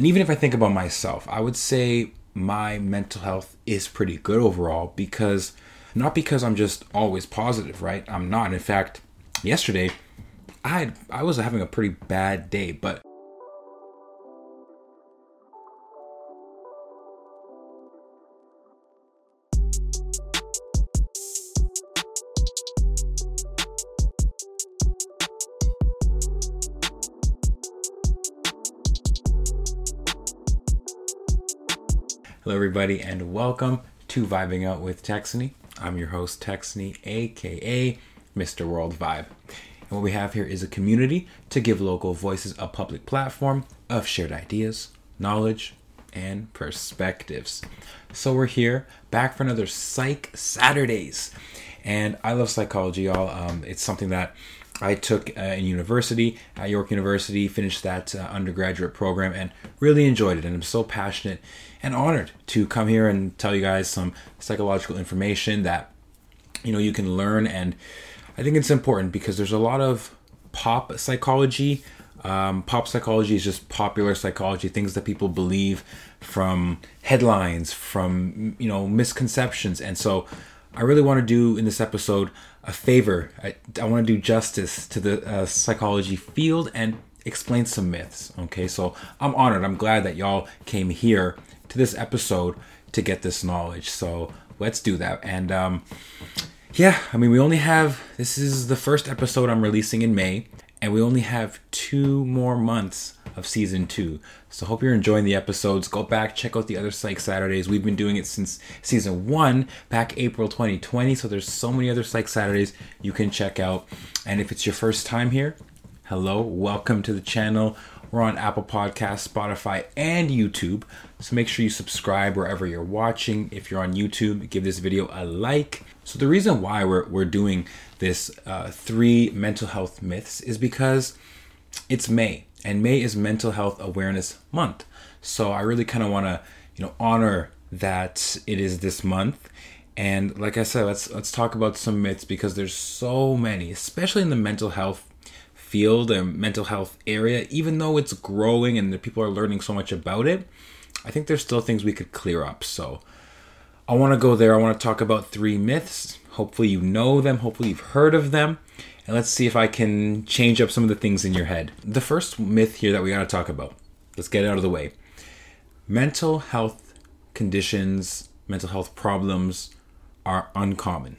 And even if I think about myself, I would say my mental health is pretty good overall because not because I'm just always positive, right? I'm not. In fact, yesterday I had, I was having a pretty bad day, but Hello, everybody, and welcome to Vibing Out with Texany. I'm your host, Texany, aka Mr. World Vibe. And what we have here is a community to give local voices a public platform of shared ideas, knowledge, and perspectives. So we're here back for another Psych Saturdays. And I love psychology, y'all. Um, it's something that I took uh, in university at York University, finished that uh, undergraduate program, and really enjoyed it. And I'm so passionate and honored to come here and tell you guys some psychological information that you know you can learn. And I think it's important because there's a lot of pop psychology. Um, pop psychology is just popular psychology, things that people believe from headlines, from you know misconceptions, and so I really want to do in this episode a favor. I, I want to do justice to the uh, psychology field and explain some myths. Okay, so I'm honored. I'm glad that y'all came here to this episode to get this knowledge. So let's do that. And um, yeah, I mean, we only have this is the first episode I'm releasing in May, and we only have two more months of season two. So hope you're enjoying the episodes. Go back, check out the other Psych Saturdays. We've been doing it since season one, back April 2020. So there's so many other Psych Saturdays you can check out. And if it's your first time here, hello, welcome to the channel. We're on Apple Podcasts, Spotify, and YouTube. So make sure you subscribe wherever you're watching. If you're on YouTube, give this video a like. So the reason why we're, we're doing this uh, three mental health myths is because it's May and May is Mental Health Awareness Month. So I really kind of want to, you know, honor that it is this month. And like I said, let's let's talk about some myths because there's so many, especially in the mental health field and mental health area. Even though it's growing and the people are learning so much about it, I think there's still things we could clear up. So I want to go there. I want to talk about three myths. Hopefully you know them. Hopefully you've heard of them and let's see if I can change up some of the things in your head. The first myth here that we got to talk about, let's get it out of the way. Mental health conditions, mental health problems are uncommon.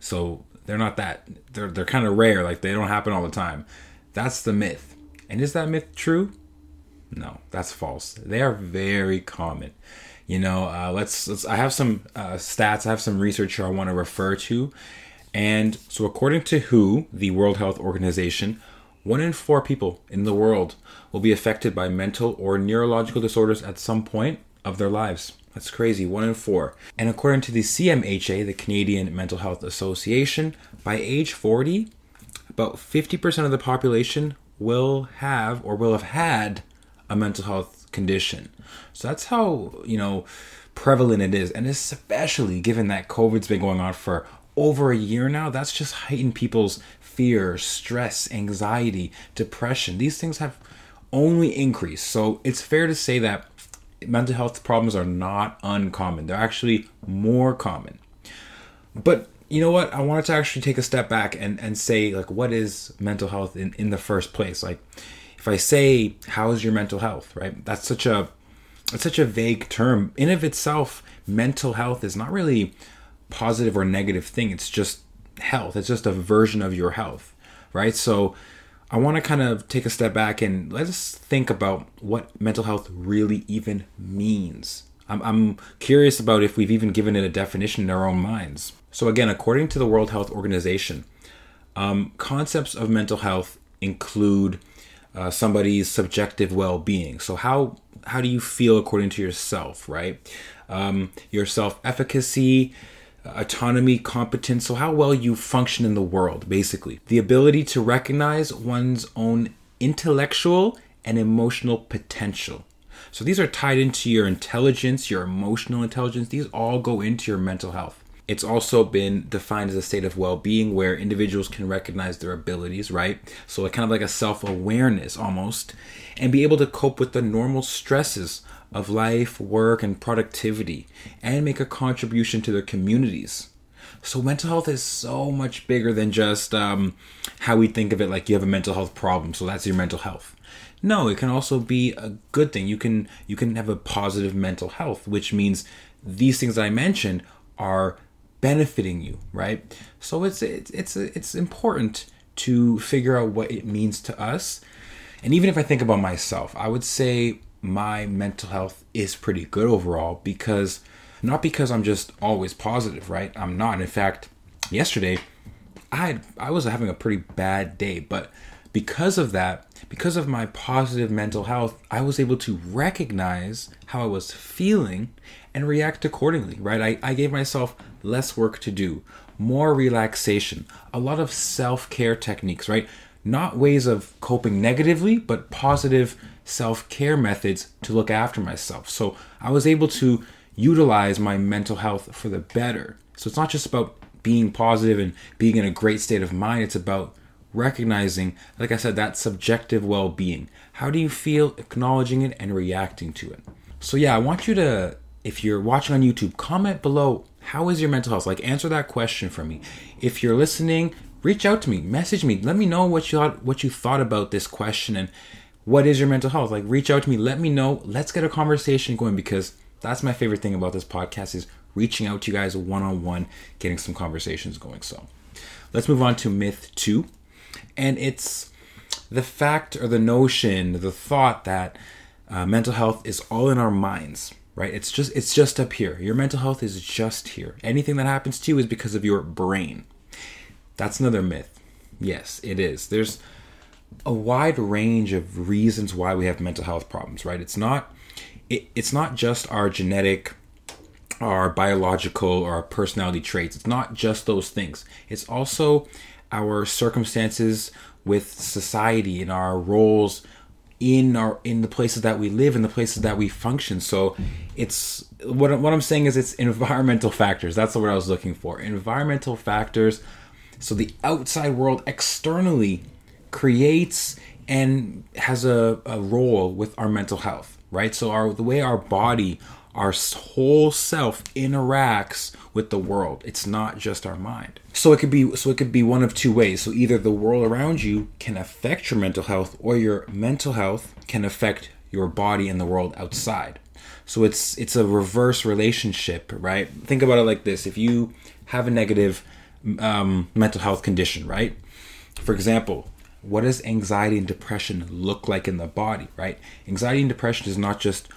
So they're not that, they're, they're kind of rare, like they don't happen all the time. That's the myth. And is that myth true? No, that's false. They are very common. You know, uh, let's, let's. I have some uh, stats. I have some research I want to refer to, and so, according to WHO, the World Health Organization, one in four people in the world will be affected by mental or neurological disorders at some point of their lives. That's crazy, one in four. And according to the CMHA, the Canadian Mental Health Association, by age 40, about 50% of the population will have or will have had a mental health condition. So that's how, you know, prevalent it is. And especially given that COVID's been going on for over a year now, that's just heightened people's fear, stress, anxiety, depression. These things have only increased. So it's fair to say that mental health problems are not uncommon. They're actually more common. But you know what? I wanted to actually take a step back and, and say, like, what is mental health in, in the first place? Like, if I say, how is your mental health, right? That's such a it's such a vague term. In of itself, mental health is not really positive or negative thing. It's just health. It's just a version of your health, right? So I want to kind of take a step back and let us think about what mental health really even means. I'm, I'm curious about if we've even given it a definition in our own minds. So, again, according to the World Health Organization, um, concepts of mental health include uh, somebody's subjective well-being. So, how how do you feel according to yourself, right? Um, your self-efficacy, autonomy, competence, so how well you function in the world, basically. The ability to recognize one's own intellectual and emotional potential. So these are tied into your intelligence, your emotional intelligence. These all go into your mental health. It's also been defined as a state of well-being where individuals can recognize their abilities, right? So kind of like a self-awareness almost and be able to cope with the normal stresses of life, work, and productivity and make a contribution to their communities. So mental health is so much bigger than just um, how we think of it like you have a mental health problem, so that's your mental health. No, it can also be a good thing. You can you can have a positive mental health, which means these things I mentioned are benefiting you, right? So it's it's it's it's important to figure out what it means to us. And even if I think about myself, I would say my mental health is pretty good overall because not because I'm just always positive, right? I'm not. In fact, yesterday I had, I was having a pretty bad day, but because of that, because of my positive mental health, I was able to recognize how I was feeling and react accordingly, right? I, I gave myself less work to do, more relaxation, a lot of self care techniques, right? Not ways of coping negatively, but positive self care methods to look after myself. So I was able to utilize my mental health for the better. So it's not just about being positive and being in a great state of mind, it's about recognizing, like I said, that subjective well being. How do you feel acknowledging it and reacting to it? So, yeah, I want you to, if you're watching on YouTube, comment below how is your mental health? Like, answer that question for me. If you're listening, reach out to me, message me, let me know what you thought, what you thought about this question and what is your mental health. Like, reach out to me, let me know. Let's get a conversation going because that's my favorite thing about this podcast is reaching out to you guys one on one, getting some conversations going. So, let's move on to myth two and it's the fact or the notion, the thought that uh, mental health is all in our minds, right? It's just it's just up here. Your mental health is just here. Anything that happens to you is because of your brain. That's another myth. Yes, it is. There's a wide range of reasons why we have mental health problems, right? It's not it, it's not just our genetic our biological or our personality traits. It's not just those things. It's also our circumstances with society and our roles in our in the places that we live in the places that we function. So it's what, what i'm saying is it's environmental factors. That's what i was looking for. Environmental factors. So the outside world externally creates and has a, a role with our mental health right? So our the way our body our whole self interacts with the world. It's not just our mind. So it could be so it could be one of two ways. So either the world around you can affect your mental health or your mental health can affect your body and the world outside. So it's it's a reverse relationship right? Think about it like this. If you have a negative um, mental health condition right? For example what does anxiety and depression look like in the body right? Anxiety and depression is not just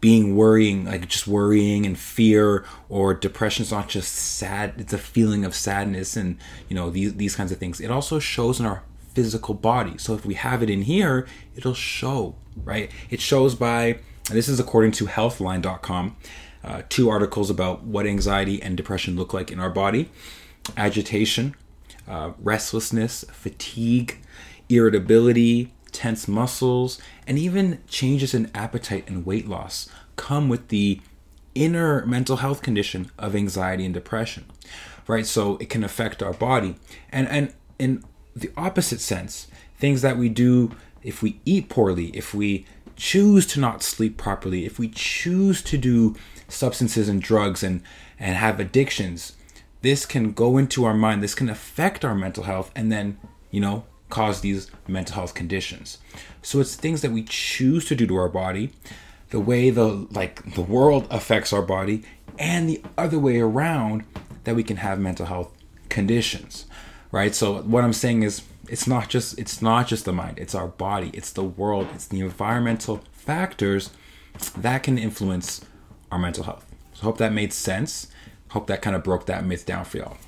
being worrying like just worrying and fear or depression is not just sad it's a feeling of sadness and you know these these kinds of things. It also shows in our physical body. So if we have it in here it'll show right? It shows by this is according to healthline.com uh, two articles about what anxiety and depression look like in our body. Agitation uh, restlessness fatigue irritability tense muscles, and even changes in appetite and weight loss come with the inner mental health condition of anxiety and depression. Right? So it can affect our body. And and in the opposite sense, things that we do if we eat poorly, if we choose to not sleep properly, if we choose to do substances and drugs and and have addictions, this can go into our mind, this can affect our mental health and then, you know, cause these mental health conditions. So it's things that we choose to do to our body, the way the like the world affects our body, and the other way around that we can have mental health conditions. Right? So what I'm saying is it's not just it's not just the mind, it's our body, it's the world, it's the environmental factors that can influence our mental health. So hope that made sense. Hope that kind of broke that myth down for y'all.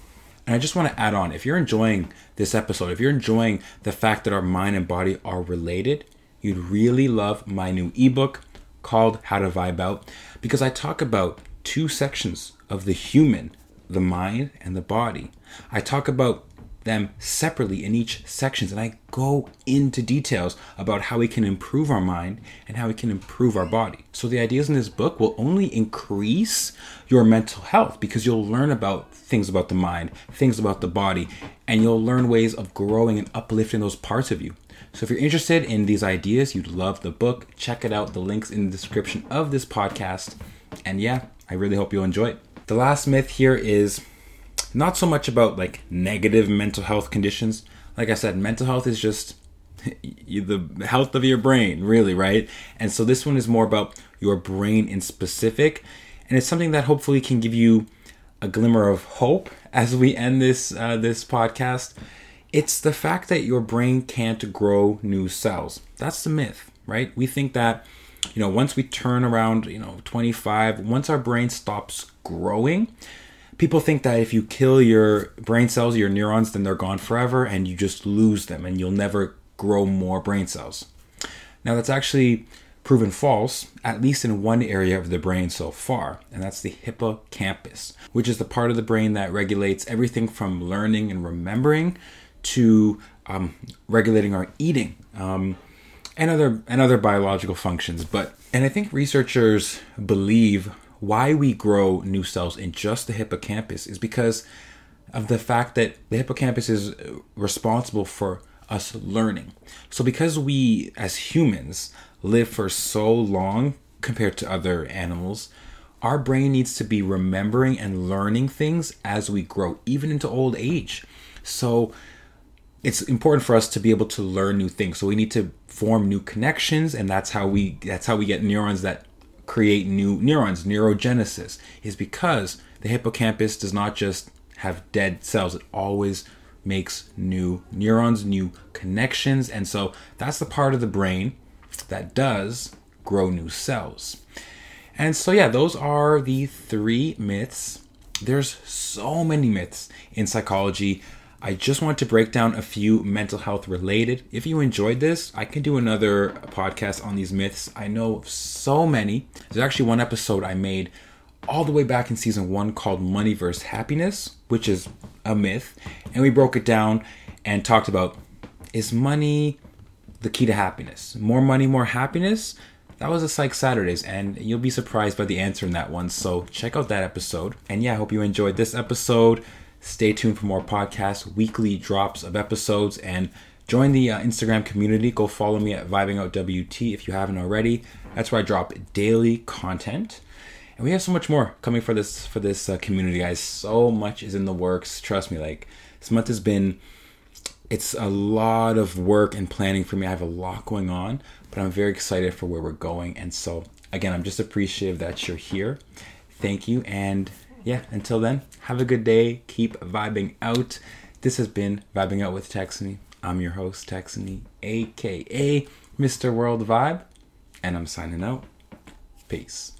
And I just want to add on if you're enjoying this episode, if you're enjoying the fact that our mind and body are related, you'd really love my new ebook called How to Vibe Out because I talk about two sections of the human, the mind and the body. I talk about them separately in each sections and I go into details about how we can improve our mind and how we can improve our body. So the ideas in this book will only increase your mental health because you'll learn about things about the mind, things about the body, and you'll learn ways of growing and uplifting those parts of you. So if you're interested in these ideas, you'd love the book, check it out. The links in the description of this podcast. And yeah, I really hope you'll enjoy it. The last myth here is not so much about like negative mental health conditions. Like I said, mental health is just the health of your brain, really, right? And so this one is more about your brain in specific. And it's something that hopefully can give you a glimmer of hope as we end this uh, this podcast it's the fact that your brain can't grow new cells. That's the myth, right? We think that, you know, once we turn around, you know, 25, once our brain stops growing, people think that if you kill your brain cells, your neurons, then they're gone forever and you just lose them and you'll never grow more brain cells. Now, that's actually proven false, at least in one area of the brain so far, and that's the hippocampus, which is the part of the brain that regulates everything from learning and remembering to um, regulating our eating um, and other and other biological functions. But and I think researchers believe why we grow new cells in just the hippocampus is because of the fact that the hippocampus is responsible for us learning. So because we as humans live for so long compared to other animals, our brain needs to be remembering and learning things as we grow, even into old age. So it's important for us to be able to learn new things. So we need to form new connections, and that's how we that's how we get neurons that create new neurons. Neurogenesis is because the hippocampus does not just have dead cells; it always makes new neurons, new connections, and so that's the part of the brain that does grow new cells. And so yeah, those are the three myths. There's so many myths in psychology I just want to break down a few mental health related. If you enjoyed this, I can do another podcast on these myths. I know so many. There's actually one episode I made all the way back in season one called Money versus Happiness, which is a myth. And we broke it down and talked about is money the key to happiness? More money, more happiness? That was a Psych Saturdays, and you'll be surprised by the answer in that one. So check out that episode. And yeah, I hope you enjoyed this episode. Stay tuned for more podcasts, weekly drops of episodes, and join the uh, Instagram community. Go follow me at Vibing Out WT if you haven't already. That's where I drop daily content. And we have so much more coming for this for this uh, community, guys. So much is in the works. Trust me, like this month has been it's a lot of work and planning for me. I have a lot going on, but I'm very excited for where we're going. And so, again, I'm just appreciative that you're here. Thank you and yeah, until then, have a good day. Keep vibing out. This has been Vibing Out with Texany. I'm your host, Texany, aka Mr. World Vibe, and I'm signing out. Peace.